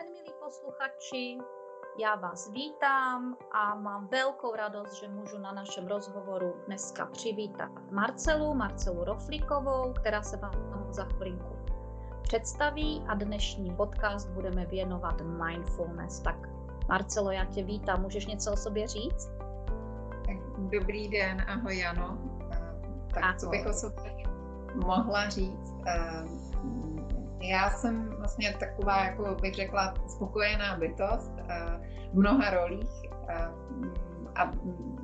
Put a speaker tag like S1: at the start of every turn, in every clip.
S1: den, milí posluchači. Já vás vítám a mám velkou radost, že můžu na našem rozhovoru dneska přivítat Marcelu, Marcelu Roflíkovou, která se vám za chvilinku představí a dnešní podcast budeme věnovat mindfulness. Tak Marcelo, já tě vítám. Můžeš něco o sobě říct?
S2: Dobrý den, ahoj Jano. Tak ahoj. co bych o sobě mohla říct? Já jsem vlastně taková, jako bych řekla, spokojená bytost eh, v mnoha rolích eh, a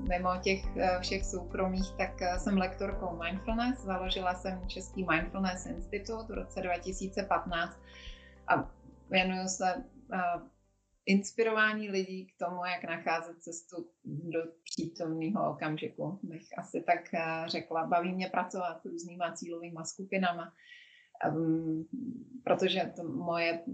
S2: mimo těch eh, všech soukromých, tak jsem lektorkou mindfulness. Založila jsem Český Mindfulness Institut v roce 2015 a věnuju se inspirování lidí k tomu, jak nacházet cestu do přítomného okamžiku, bych asi tak řekla. Baví mě pracovat s různýma cílovými skupinama, protože to moje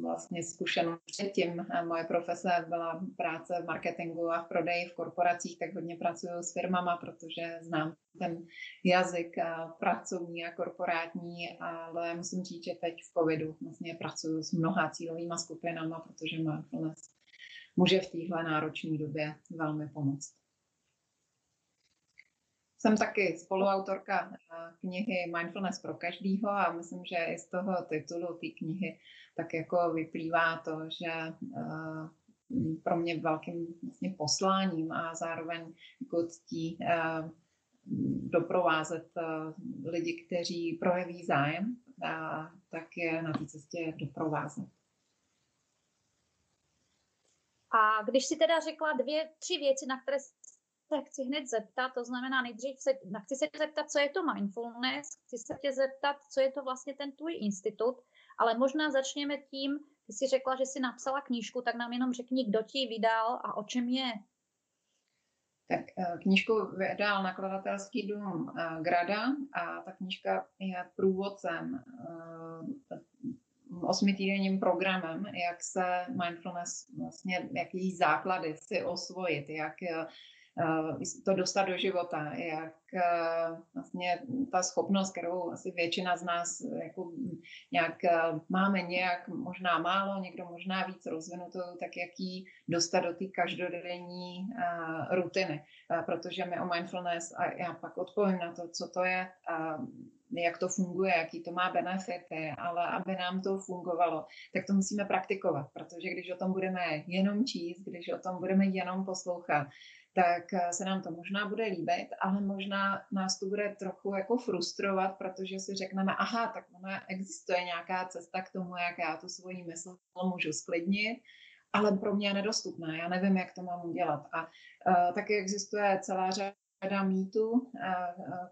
S2: vlastně zkušenost předtím, moje profese byla práce v marketingu a v prodeji v korporacích, tak hodně pracuju s firmama, protože znám ten jazyk a pracovní a korporátní, ale musím říct, že teď v covidu vlastně pracuju s mnoha cílovými skupinama, protože mindfulness může v téhle náročné době velmi pomoct. Jsem taky spoluautorka eh, knihy Mindfulness pro každýho a myslím, že i z toho titulu té knihy tak jako vyplývá to, že eh, pro mě velkým vlastně posláním a zároveň jako ctí eh, doprovázet lidi, kteří projeví zájem, tak je na té cestě doprovázet.
S1: A když si teda řekla dvě, tři věci, na které se chci hned zeptat, to znamená nejdřív se, chci se zeptat, co je to mindfulness, chci se tě zeptat, co je to vlastně ten tvůj institut, ale možná začněme tím, ty jsi řekla, že jsi napsala knížku, tak nám jenom řekni, kdo ti vydal a o čem je.
S2: Tak eh, knížku vydal nakladatelský dům eh, Grada a ta knížka je průvodcem eh, osmitýdenním programem, jak se mindfulness, vlastně jaký základy si osvojit, jak to dostat do života, jak eh, vlastně ta schopnost, kterou asi většina z nás jako nějak eh, máme nějak možná málo, někdo možná víc rozvinutou, tak jak ji dostat do té každodenní rutiny. Protože my o mindfulness, a já pak odpovím na to, co to je, jak to funguje, jaký to má benefity, ale aby nám to fungovalo, tak to musíme praktikovat, protože když o tom budeme jenom číst, když o tom budeme jenom poslouchat, tak eh, se nám to možná bude líbit, ale možná nás to bude trochu jako frustrovat, protože si řekneme, aha, tak ona existuje nějaká cesta k tomu, jak já tu svoji mysl můžu sklidnit, ale pro mě je nedostupná, já nevím, jak to mám udělat. A uh, taky existuje celá řada mýtů uh,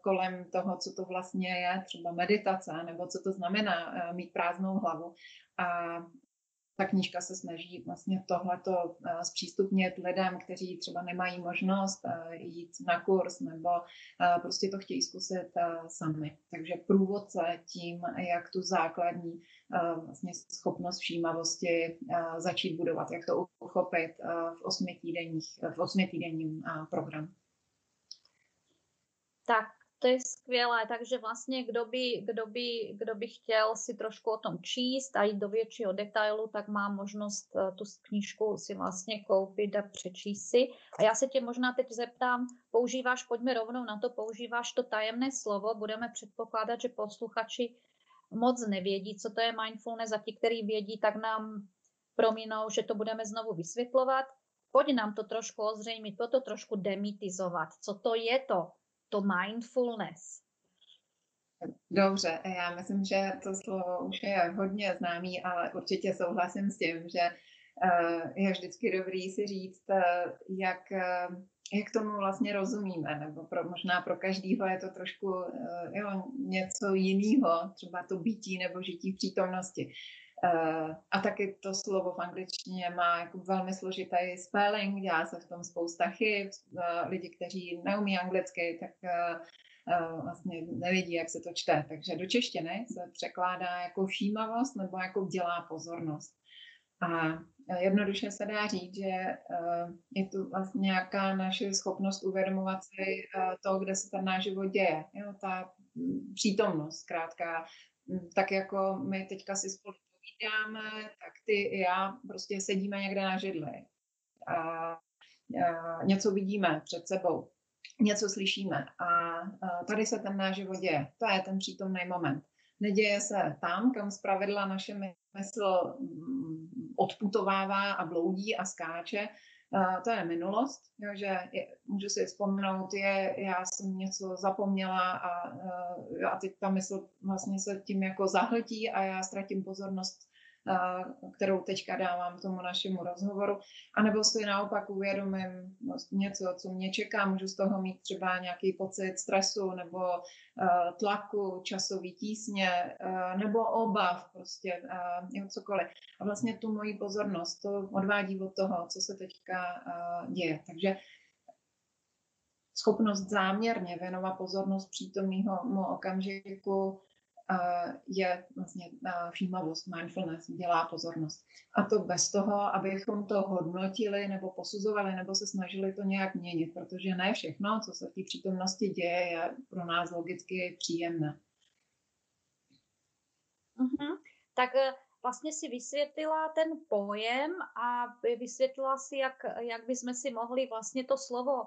S2: kolem toho, co to vlastně je, třeba meditace, nebo co to znamená uh, mít prázdnou hlavu. A ta knížka se snaží vlastně tohleto eh, zpřístupnit lidem, kteří třeba nemají možnost eh, jít na kurz nebo eh, prostě to chtějí zkusit sami. Takže průvodce tím, jak tu základní vlastně schopnost všímavosti začít budovat, jak to uchopit v osmi, týdenních, v osmi týdenním programu.
S1: Tak to je skvělé, takže vlastně kdo by, kdo, by, kdo by chtěl si trošku o tom číst a jít do většího detailu, tak má možnost eh, tu knížku si vlastně koupit a přečíst si. A já se tě možná teď zeptám, používáš, pojďme rovnou na to, používáš to tajemné slovo, budeme předpokládat, že posluchači moc nevědí, co to je mindfulness a ti, kteří vědí, tak nám prominou, že to budeme znovu vysvětlovat. Pojď nám to trošku ozřejmit, to trošku demitizovat. Co to je to to mindfulness?
S2: Dobře, já myslím, že to slovo už je hodně známý, ale určitě souhlasím s tím, že eh, je vždycky dobrý si říct, eh, jak, eh, jak tomu vlastně rozumíme, nebo pro, možná pro každýho je to trošku jo, něco jiného, třeba to bytí nebo žití v přítomnosti. Uh, a taky to slovo v angličtině má jako velmi složitý spelling, dělá se v tom spousta chyb. Uh, lidi, kteří neumí anglicky, tak uh, vlastně nevidí, jak se to čte. Takže do češtiny se překládá jako všímavost nebo jako dělá pozornost. A jednoduše se dá říct, že je to vlastně nějaká naše schopnost uvědomovat si to, kde se ten náš život děje. Jo, ta přítomnost, zkrátka, tak jako my teďka si spolu povídáme, tak ty i já prostě sedíme někde na židli. A, a něco vidíme před sebou, něco slyšíme a, a tady se ten náš život děje. To je ten přítomný moment. Neděje se tam, kam zpravidla naše mysl mm, odputovává a bloudí a skáče, Uh, to je minulost, jo, že je, můžu si vzpomenout, je, já jsem něco zapomněla a, uh, a teď ta mysl vlastně se tím jako zahltí a já ztratím pozornost kterou teďka dávám tomu našemu rozhovoru, anebo si naopak uvědomím něco, co mě čeká, můžu z toho mít třeba nějaký pocit stresu nebo tlaku, časový tísně, nebo obav, prostě jo, cokoliv. A vlastně tu moji pozornost to odvádí od toho, co se teďka děje. Takže schopnost záměrně věnovat pozornost přítomného okamžiku je vlastně všímavost, mindfulness, dělá pozornost. A to bez toho, abychom to hodnotili nebo posuzovali nebo se snažili to nějak měnit, protože ne všechno, co se v té přítomnosti děje, je pro nás logicky příjemné.
S1: Uh-huh. Tak eh, vlastně si vysvětlila ten pojem a vysvětlila si, jak, jak bychom si mohli vlastně to slovo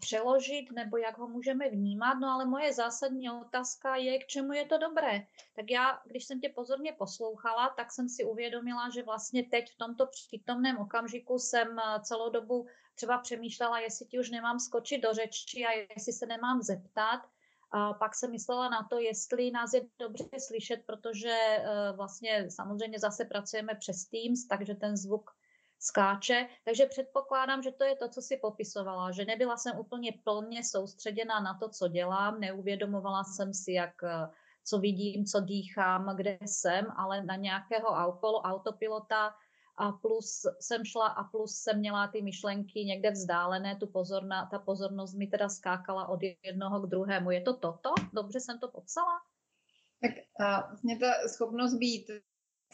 S1: přeložit nebo jak ho můžeme vnímat. No ale moje zásadní otázka je, k čemu je to dobré. Tak já, když jsem tě pozorně poslouchala, tak jsem si uvědomila, že vlastně teď v tomto přítomném okamžiku jsem celou dobu třeba přemýšlela, jestli ti už nemám skočit do řeči a jestli se nemám zeptat. A pak jsem myslela na to, jestli nás je dobře slyšet, protože vlastně samozřejmě zase pracujeme přes Teams, takže ten zvuk skáče. Takže předpokládám, že to je to, co si popisovala, že nebyla jsem úplně plně soustředěná na to, co dělám, neuvědomovala jsem si, jak eh, co vidím, co dýchám, kde jsem, ale na nějakého autopilota a plus jsem šla a plus jsem měla ty myšlenky někde vzdálené, tu pozorna, ta pozornost mi teda skákala od jednoho k druhému. Je to toto? Dobře jsem to popsala?
S2: Tak a vlastně ta schopnost být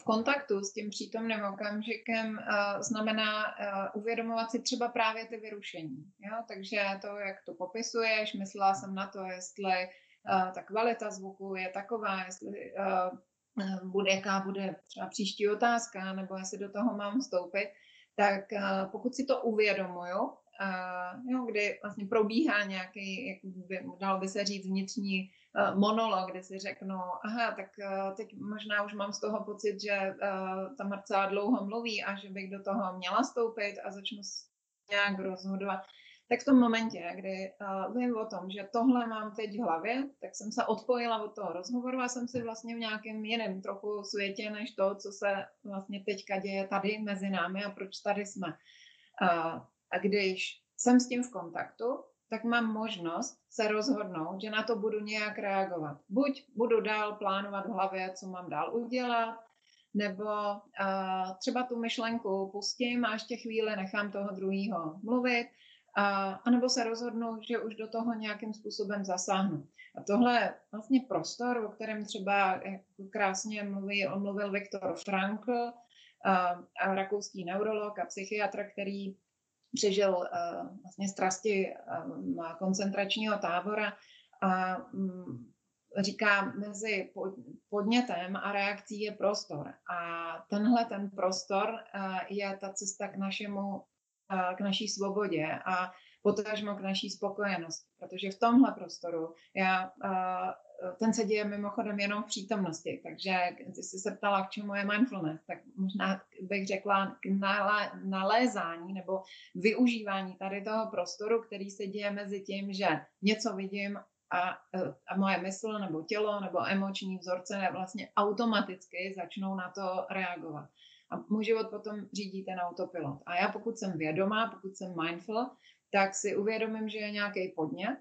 S2: v kontaktu s tím přítomným okamžikem uh, znamená uh, uvědomovat si třeba právě ty vyrušení. Jo? Takže to, jak to popisuješ, myslela jsem na to, jestli uh, ta kvalita zvuku je taková, jestli uh, bude, jaká bude třeba příští otázka, nebo jestli do toho mám vstoupit, tak uh, pokud si to uvědomuju, uh, jo, kdy vlastně probíhá nějaký, jak by, dalo by se říct, vnitřní monolog, kde si řeknu, aha, tak uh, teď možná už mám z toho pocit, že uh, ta Marcela dlouho mluví a že bych do toho měla stoupit a začnu nějak rozhodovat. Tak v tom momentě, kdy uh, vím o tom, že tohle mám teď v hlavě, tak jsem se odpojila od toho rozhovoru a jsem si vlastně v nějakém jiném trochu světě, než to, co se vlastně teďka děje tady mezi námi a proč tady jsme. Uh, a když jsem s tím v kontaktu, tak mám možnost se rozhodnout, že na to budu nějak reagovat. Buď budu dál plánovat v hlavě, co mám dál udělat, nebo uh, třeba tu myšlenku pustím a ještě chvíli nechám toho druhého mluvit, a, anebo se rozhodnu, že už do toho nějakým způsobem zasáhnu. A tohle je vlastně prostor, o kterém třeba jako krásně mluví, mluvil Viktor Frankl, a, a rakouský neurolog a psychiatr, který přežil uh, vlastně strasti um, koncentračního tábora a um, říká, mezi podnětem a reakcí je prostor. A tenhle ten prostor uh, je ta cesta k našemu, uh, k naší svobodě a potažmo k naší spokojenosti. Protože v tomhle prostoru já ten se děje mimochodem jenom v přítomnosti, takže ty jsi se ptala, k čemu je mindfulness, tak možná bych řekla k nalézání nebo využívání tady toho prostoru, který se děje mezi tím, že něco vidím a, a moje mysl nebo tělo nebo emoční vzorce vlastně automaticky začnou na to reagovat. A můj život potom řídí ten autopilot. A já pokud jsem vědomá, pokud jsem mindful, tak si uvědomím, že je nějaký podnět,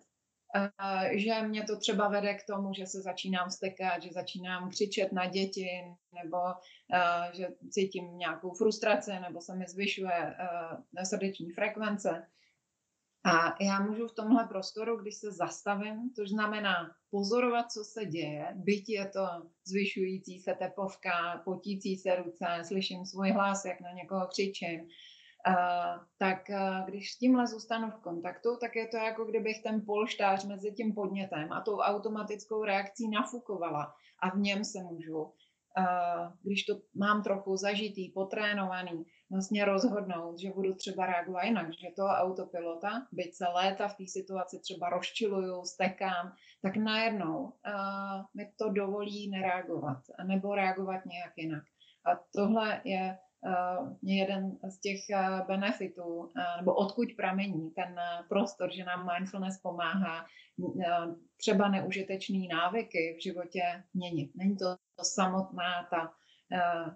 S2: že mě to třeba vede k tomu, že se začínám stekat, že začínám křičet na děti, nebo že cítím nějakou frustraci, nebo se mi zvyšuje srdeční frekvence. A já můžu v tomhle prostoru, když se zastavím, což znamená pozorovat, co se děje, byť je to zvyšující se tepovka, potící se ruce, slyším svůj hlas, jak na někoho křičím, tak když s tímhle zůstanu v kontaktu, tak je to jako kdybych ten polštář mezi tím podnětem a tou automatickou reakcí nafukovala a v něm se můžu když to mám trochu zažitý, potrénovaný, vlastně rozhodnout, že budu třeba reagovat jinak, že toho autopilota, byť se léta v té situaci třeba rozčiluju, stekám, tak najednou uh, mi to dovolí nereagovat, nebo reagovat nějak jinak. A tohle je uh, jeden z těch uh, benefitů, uh, nebo odkud pramení ten prostor, že nám mindfulness pomáhá třeba neužitečný návyky v životě měnit. Není to, to samotná ta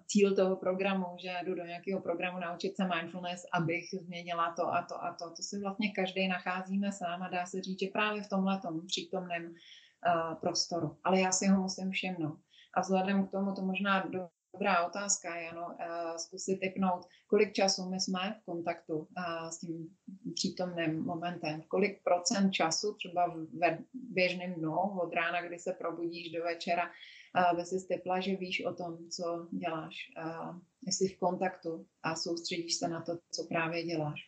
S2: cíl toho programu, že jdu do nějakého programu naučit se mindfulness, abych změnila to a to a to. To si vlastně každý nacházíme sám a dá se říct, že právě v tomhle přítomném prostoru. Ale já si ho musím všimnout. A vzhledem k tomu to možná do Dobrá otázka, Jano. Uh, zkusit typnout, kolik času my jsme v kontaktu uh, s tím přítomným momentem. Kolik procent času třeba ve běžném dnu, od rána, kdy se probudíš do večera, uh, by si typla, že víš o tom, co děláš. Jsi v kontaktu a soustředíš se na to, co právě děláš.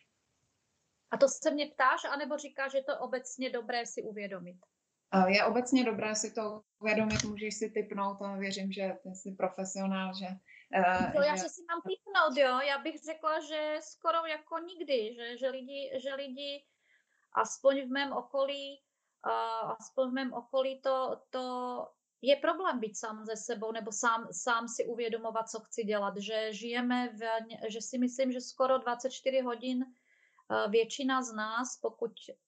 S1: A to se mě ptáš, anebo říkáš, že to obecně dobré si uvědomit?
S2: Je obecně dobré si to uvědomit, můžeš si typnout a věřím, že ty jsi profesionál, že...
S1: Uh, já že si mám typnout, jo. Já bych řekla, že skoro jako nikdy, že, že, lidi, že lidi aspoň v mém okolí, uh, aspoň v mém okolí to, to je problém být sám ze sebou nebo sám, sám si uvědomovat, co chci dělat. Že žijeme, v, že si myslím, že skoro 24 hodin většina z nás, pokud Eh,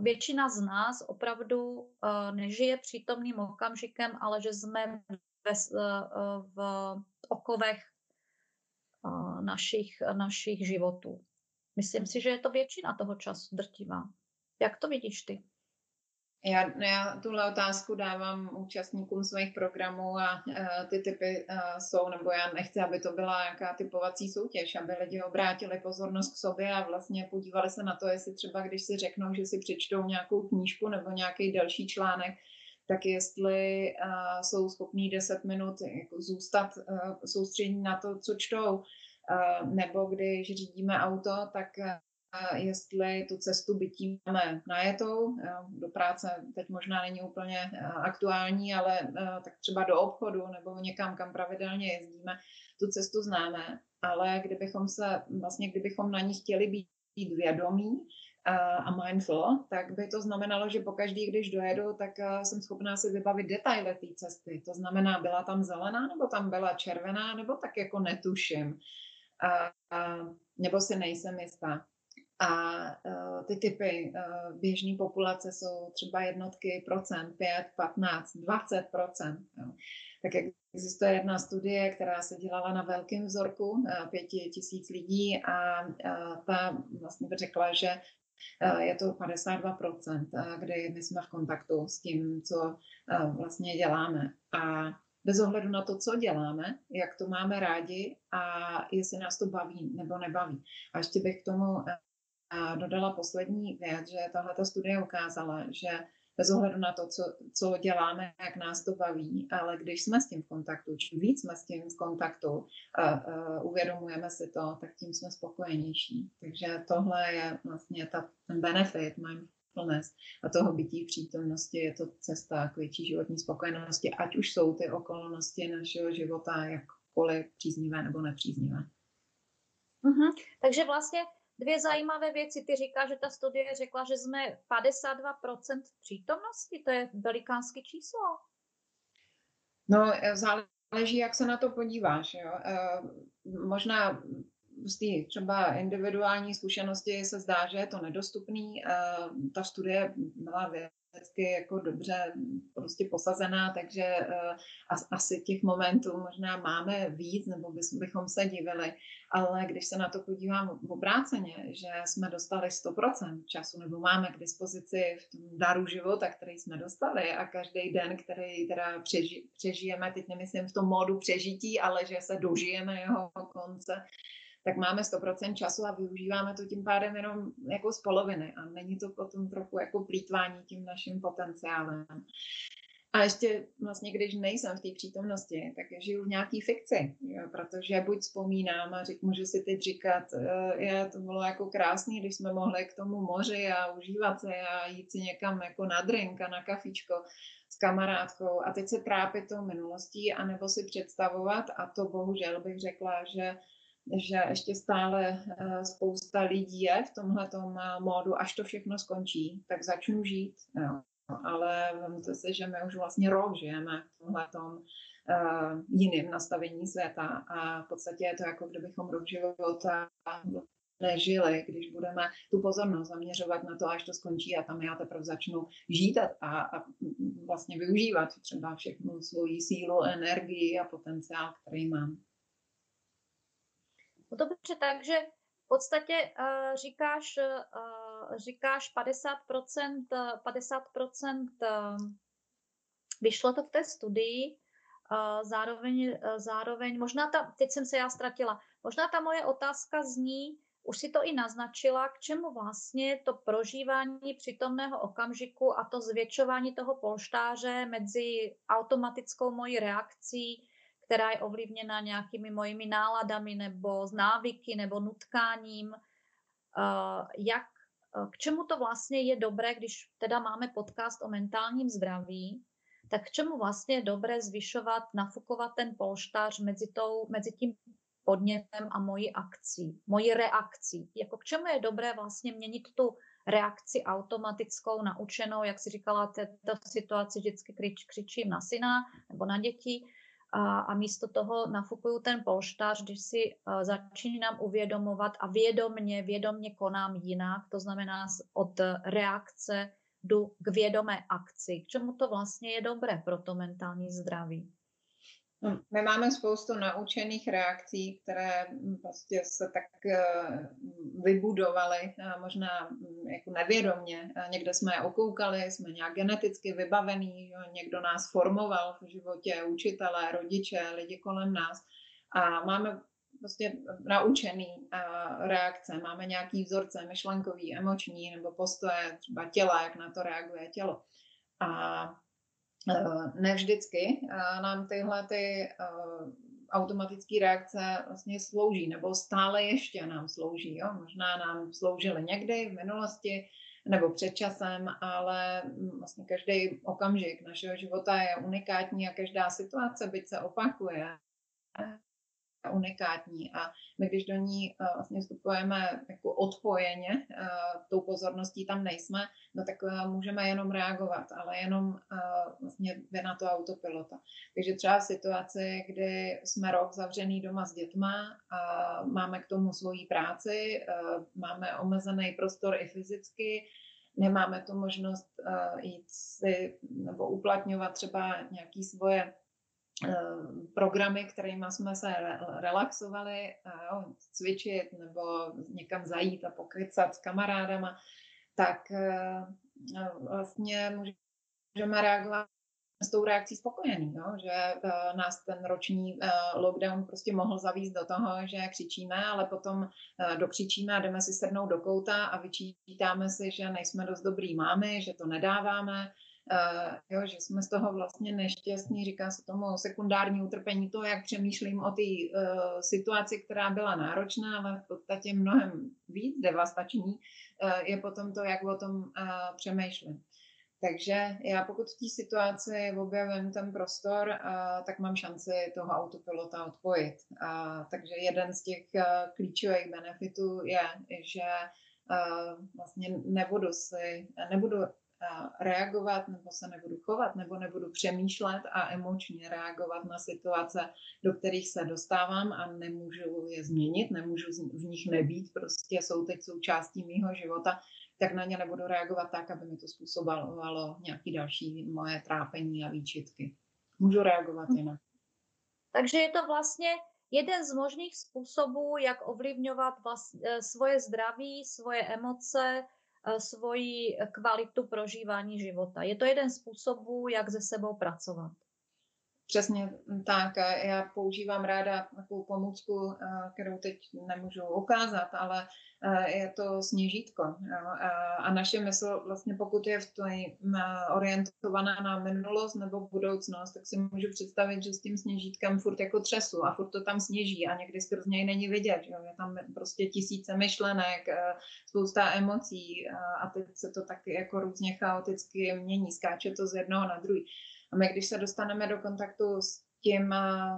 S1: většina z nás opravdu eh, nežije přítomným okamžikem, ale že jsme ve, eh, v okovech našich, našich životů. Myslím si, že je to většina toho času drtivá. Jak to vidíš ty?
S2: Já, já tuhle otázku dávám účastníkům svých programů a uh, ty typy uh, jsou, nebo já nechci, aby to byla nějaká typovací soutěž, aby lidi obrátili pozornost k sobě a vlastně podívali se na to, jestli třeba, když si řeknou, že si přečtou nějakou knížku nebo nějaký další článek, tak jestli uh, jsou schopní 10 minut jako zůstat uh, soustřední na to, co čtou, uh, nebo když řídíme auto, tak jestli tu cestu bytí máme najetou, do práce teď možná není úplně eh, aktuální, ale eh, tak třeba do obchodu nebo někam, kam pravidelně jezdíme, tu cestu známe, ale kdybychom se, vlastně kdybychom na ní chtěli být, vědomí eh, a mindful, tak by to znamenalo, že pokaždý, když dojedu, tak jsem schopná si vybavit detaily té cesty. To znamená, byla tam zelená, nebo tam byla červená, nebo tak jako netuším. A, a, nebo si nejsem jistá. A uh, ty typy uh, běžné populace jsou třeba jednotky procent, 5, 15, 20 procent. Tak existuje jedna studie, která se dělala na velkém vzorku uh, pěti tisíc lidí a ta vlastně řekla, že je to 52%, uh, kdy my jsme v kontaktu s tím, co vlastně děláme. A bez ohledu na to, co děláme, jak to máme rádi a jestli nás to baví nebo nebaví. A ještě bych k tomu a dodala poslední věc, že tahle studie ukázala, že bez ohledu na to, co, co děláme, jak nás to baví, ale když jsme s tím v kontaktu, čím víc jsme s tím v kontaktu, a, a uvědomujeme si to, tak tím jsme spokojenější. Takže tohle je vlastně ta, ten benefit mindfulness a toho bytí v přítomnosti, je to cesta k větší životní spokojenosti, ať už jsou ty okolnosti našeho života jakkoliv příznivé nebo nepříznivé.
S1: Uh-huh. Takže vlastně dvě zajímavé věci. Ty říkáš, že ta studie řekla, že jsme 52% přítomnosti, to je velikánský číslo.
S2: No, e, záleží, jak se na to podíváš. Jo. E, možná z té třeba individuální zkušenosti se zdá, že je to nedostupný. E, ta studie byla vždycky jako dobře prostě posazená, takže uh, asi těch momentů možná máme víc, nebo bychom se divili, ale když se na to podívám v obráceně, že jsme dostali 100% času, nebo máme k dispozici v tom daru života, který jsme dostali a každý den, který teda přeži, přežijeme, teď nemyslím v tom módu přežití, ale že se dožijeme jeho konce, tak máme 100% času a využíváme to tím pádem jenom jako z poloviny a není to potom trochu jako plítvání tím naším potenciálem. A ještě vlastně, když nejsem v té přítomnosti, tak žiju v nějaký fikci, jo, protože buď vzpomínám a řík, můžu si teď říkat, eh, je, to bylo jako krásný, když jsme mohli k tomu moři a užívat se a jít si někam jako na drink a na kafičko kamarádkou a teď se trápit tou minulostí, anebo si představovat, a to bohužel bych řekla, že že ještě stále eh, spousta lidí je v tomhle eh, módu, až to všechno skončí, tak začnu žít. Jo. Ale vemte si, že my už vlastně rok žijeme v tomhle uh, jiném nastavení světa a v podstatě je to jako kdybychom rok života nežili, když budeme tu pozornost zaměřovat na to, až to skončí a tam já teprve začnu žít a, a vlastně využívat třeba všechnu svoji sílu, energii a potenciál, který mám.
S1: No dobře, takže v podstatě uh, říkáš, uh, říkáš 50%, 50% uh, vyšlo to v té studii, uh, zároveň, uh, zároveň, možná ta, teď jsem se já ztratila, možná ta moje otázka zní, už si to i naznačila, k čemu vlastně to prožívání přítomného okamžiku a to zvětšování toho polštáře mezi automatickou mojí reakcí, která je ovlivněna nějakými mojimi náladami nebo z návyky nebo nutkáním, eh, jak, eh, k čemu to vlastně je dobré, když teda máme podcast o mentálním zdraví, tak k čemu vlastně je dobré zvyšovat, nafukovat ten polštář mezi, tou, mezi tím podnětem a mojí akcí, mojí reakcí. Jako k čemu je dobré vlastně měnit tu reakci automatickou, naučenou, jak si říkala, této situaci vždycky křičím na syna nebo na děti a, a místo toho nafukuju ten polštář, když si uh, začínám uvědomovat a vědomně, vědomně konám jinak, to znamená od reakce jdu k vědomé akci. K čemu to vlastně je dobré pro to mentální zdraví?
S2: No, my máme spoustu naučených reakcí, které prostě se tak eh, vybudovaly, možná mm, jako nevědomně. Někde jsme je okoukali, jsme nějak geneticky vybavení, někdo nás formoval v životě, učitelé, rodiče, lidi kolem nás. A máme prostě naučený reakce, máme nějaký vzorce myšlenkový, emoční nebo postoje třeba těla, jak na to reaguje tělo. A Eh, ne vždycky eh, nám tyhle ty eh, automatické reakce vlastně slouží, nebo stále ještě nám slouží. Jo? Možná nám sloužily někdy v minulosti nebo před časem, ale vlastně každý okamžik našeho života je unikátní a každá situace, byť se opakuje, unikátní a my, když do ní uh, vlastně vstupujeme jako odpojeně, uh, tou pozorností tam nejsme, no tak uh, můžeme jenom reagovat, ale jenom vlastně jde na to autopilota. Takže třeba v situaci, kdy jsme rok zavřený doma s dětma a máme k tomu svoji práci, máme omezený prostor i fyzicky, nemáme tu možnost jít si nebo uplatňovat třeba nějaké svoje Eh, programy, kterými jsme se relaxovali, jo, cvičit nebo někam zajít a pokecat s kamarádama, tak eh, vlastně můžeme reagovat s tou reakcí spokojený, jo? že nás ten roční lockdown prostě mohl zavíst do toho, že křičíme, ale potom dokřičíme a jdeme si sednout do kouta a vyčítáme si, že nejsme dost dobrý mámy, že to nedáváme, Uh, jo, že jsme z toho vlastně nešťastní, říká se tomu sekundární utrpení, to, jak přemýšlím o té uh, situaci, která byla náročná, ale v podstatě mnohem víc devastační, uh, je potom to, jak o tom uh, přemýšlím. Takže já pokud v té situaci objevím ten prostor, uh, tak mám šanci toho autopilota odpojit. Uh, takže jeden z těch uh, klíčových benefitů je, že vlastně nebudu si, nebudu reagovat, nebo se nebudu chovat, nebo nebudu přemýšlet a emočně reagovat na situace, do kterých se dostávám a nemůžu je změnit, nemůžu v nich nebýt, prostě jsou teď součástí mýho života, tak na ně nebudu reagovat tak, aby mi to způsobovalo nějaké další moje trápení a výčitky. Můžu reagovat jinak.
S1: Takže je to vlastně jeden z možných způsobů, jak ovlivňovat vlast, eh, svoje zdraví, svoje emoce, svoji kvalitu prožívání života. Je to jeden způsobů, jak se sebou pracovat.
S2: Přesně tak. Já používám ráda takovou pomůcku, kterou teď nemůžu ukázat, ale je to sněžítko. A naše mysl, vlastně pokud je v tom orientovaná na minulost nebo budoucnost, tak si můžu představit, že s tím sněžítkem furt jako třesu a furt to tam sněží a někdy skrz něj není vidět. Že? Je tam prostě tisíce myšlenek, spousta emocí a teď se to taky jako různě chaoticky mění, skáče to z jednoho na druhý. A my, když se dostaneme do kontaktu s tím,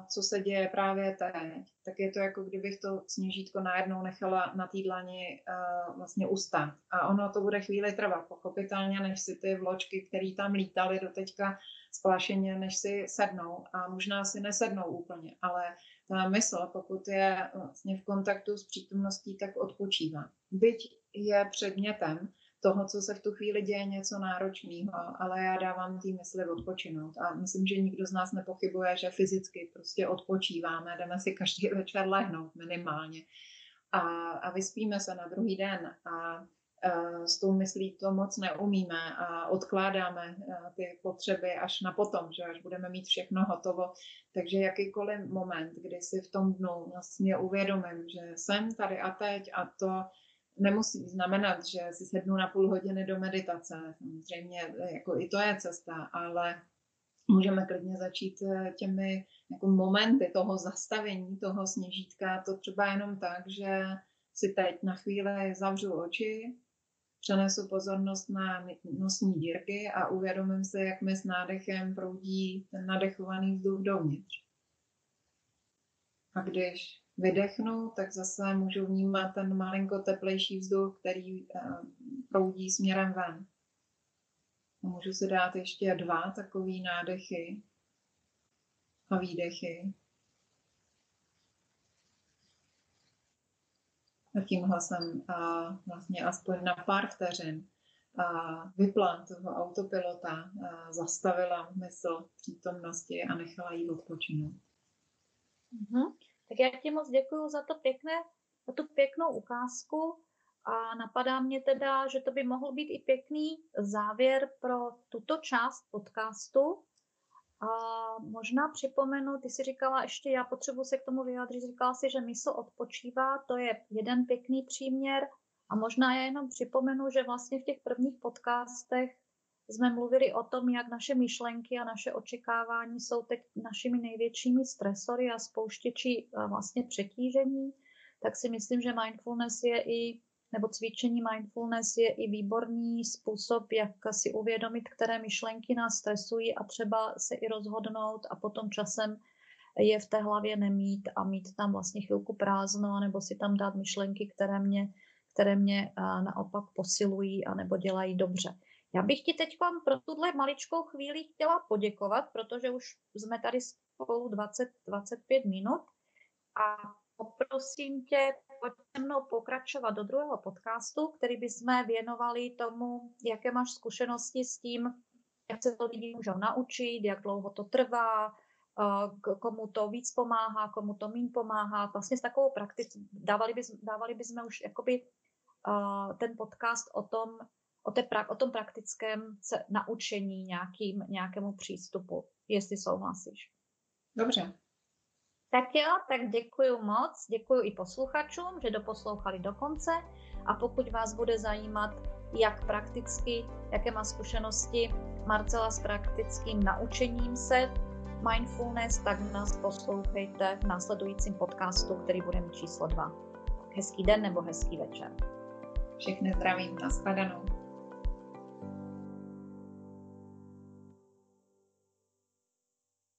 S2: co se děje právě teď, tak je to jako kdybych to sněžítko najednou nechala na té dlani uh, vlastně ustát. A ono to bude chvíli trvat, pochopitelně, než si ty vločky, které tam lítaly do teďka splašeně, než si sednou. A možná si nesednou úplně, ale ta mysl, pokud je vlastně v kontaktu s přítomností, tak odpočívá. Byť je předmětem, toho, co se v tu chvíli děje, něco náročného, ale já dávám té mysli odpočinout. A myslím, že nikdo z nás nepochybuje, že fyzicky prostě odpočíváme, jdeme si každý večer lehnout minimálně a, a vyspíme se na druhý den a, a s tou myslí to moc neumíme a odkládáme ty potřeby až na potom, že až budeme mít všechno hotovo. Takže jakýkoliv moment, kdy si v tom dnu vlastně uvědomím, že jsem tady a teď a to nemusí znamenat, že si sednu na půl hodiny do meditace. Samozřejmě jako i to je cesta, ale můžeme klidně začít eh, těmi jako momenty toho zastavení, toho sněžítka, to třeba jenom tak, že si teď na chvíli zavřu oči, přenesu pozornost na nosní dírky a uvědomím si, jak mi s nádechem proudí ten nadechovaný vzduch dovnitř. A když vydechnu, tak zase můžu vnímat ten malinko teplejší vzduch, který eh, proudí směrem ven. Můžu si dát ještě dva takové nádechy a výdechy. A tímhle jsem a vlastně aspoň na pár vteřin a vypla toho autopilota, a zastavila mysl přítomnosti a nechala jí odpočinout.
S1: Mm-hmm. Tak já ti moc děkuji za to pěkné, za tu pěknou ukázku a napadá mě teda, že to by mohl být i pěkný závěr pro tuto část podcastu. A možná připomenu, ty si říkala ještě, já potřebuji se k tomu vyjádřit, říkala si, že mysl odpočívá, to je jeden pěkný příměr. A možná já jenom připomenu, že vlastně v těch prvních podcastech jsme mluvili o tom, jak naše myšlenky a naše očekávání jsou teď našimi největšími stresory a spouštěči vlastně přetížení, tak si myslím, že mindfulness je i, nebo cvičení mindfulness je i výborný způsob, jak si uvědomit, které myšlenky nás stresují a třeba se i rozhodnout a potom časem je v té hlavě nemít a mít tam vlastně chvilku prázdno, nebo si tam dát myšlenky, které mě, které mě naopak posilují a nebo dělají dobře. Já bych ti teď pro tuhle maličkou chvíli chtěla poděkovat, protože už jsme tady spolu 20-25 minut a poprosím tě, pojď se mnou pokračovat do druhého podcastu, který bychom věnovali tomu, jaké máš zkušenosti s tím, jak se to lidi můžou naučit, jak dlouho to trvá, eh, komu to víc pomáhá, komu to méně pomáhá. Vlastně s takovou praktikou dávali, bys, dávali bychom už jakoby uh, ten podcast o tom, o, té, o tom praktickém se naučení nějakým, nějakému přístupu, jestli souhlasíš.
S2: Dobře.
S1: Tak jo, tak děkuji moc, děkuji i posluchačům, že doposlouchali do konce a pokud vás bude zajímat, jak prakticky, jaké má zkušenosti Marcela s praktickým naučením se mindfulness, tak nás poslouchejte v následujícím podcastu, který bude mít číslo 2. Hezký den nebo hezký večer.
S2: Všechny zdravím, nashledanou.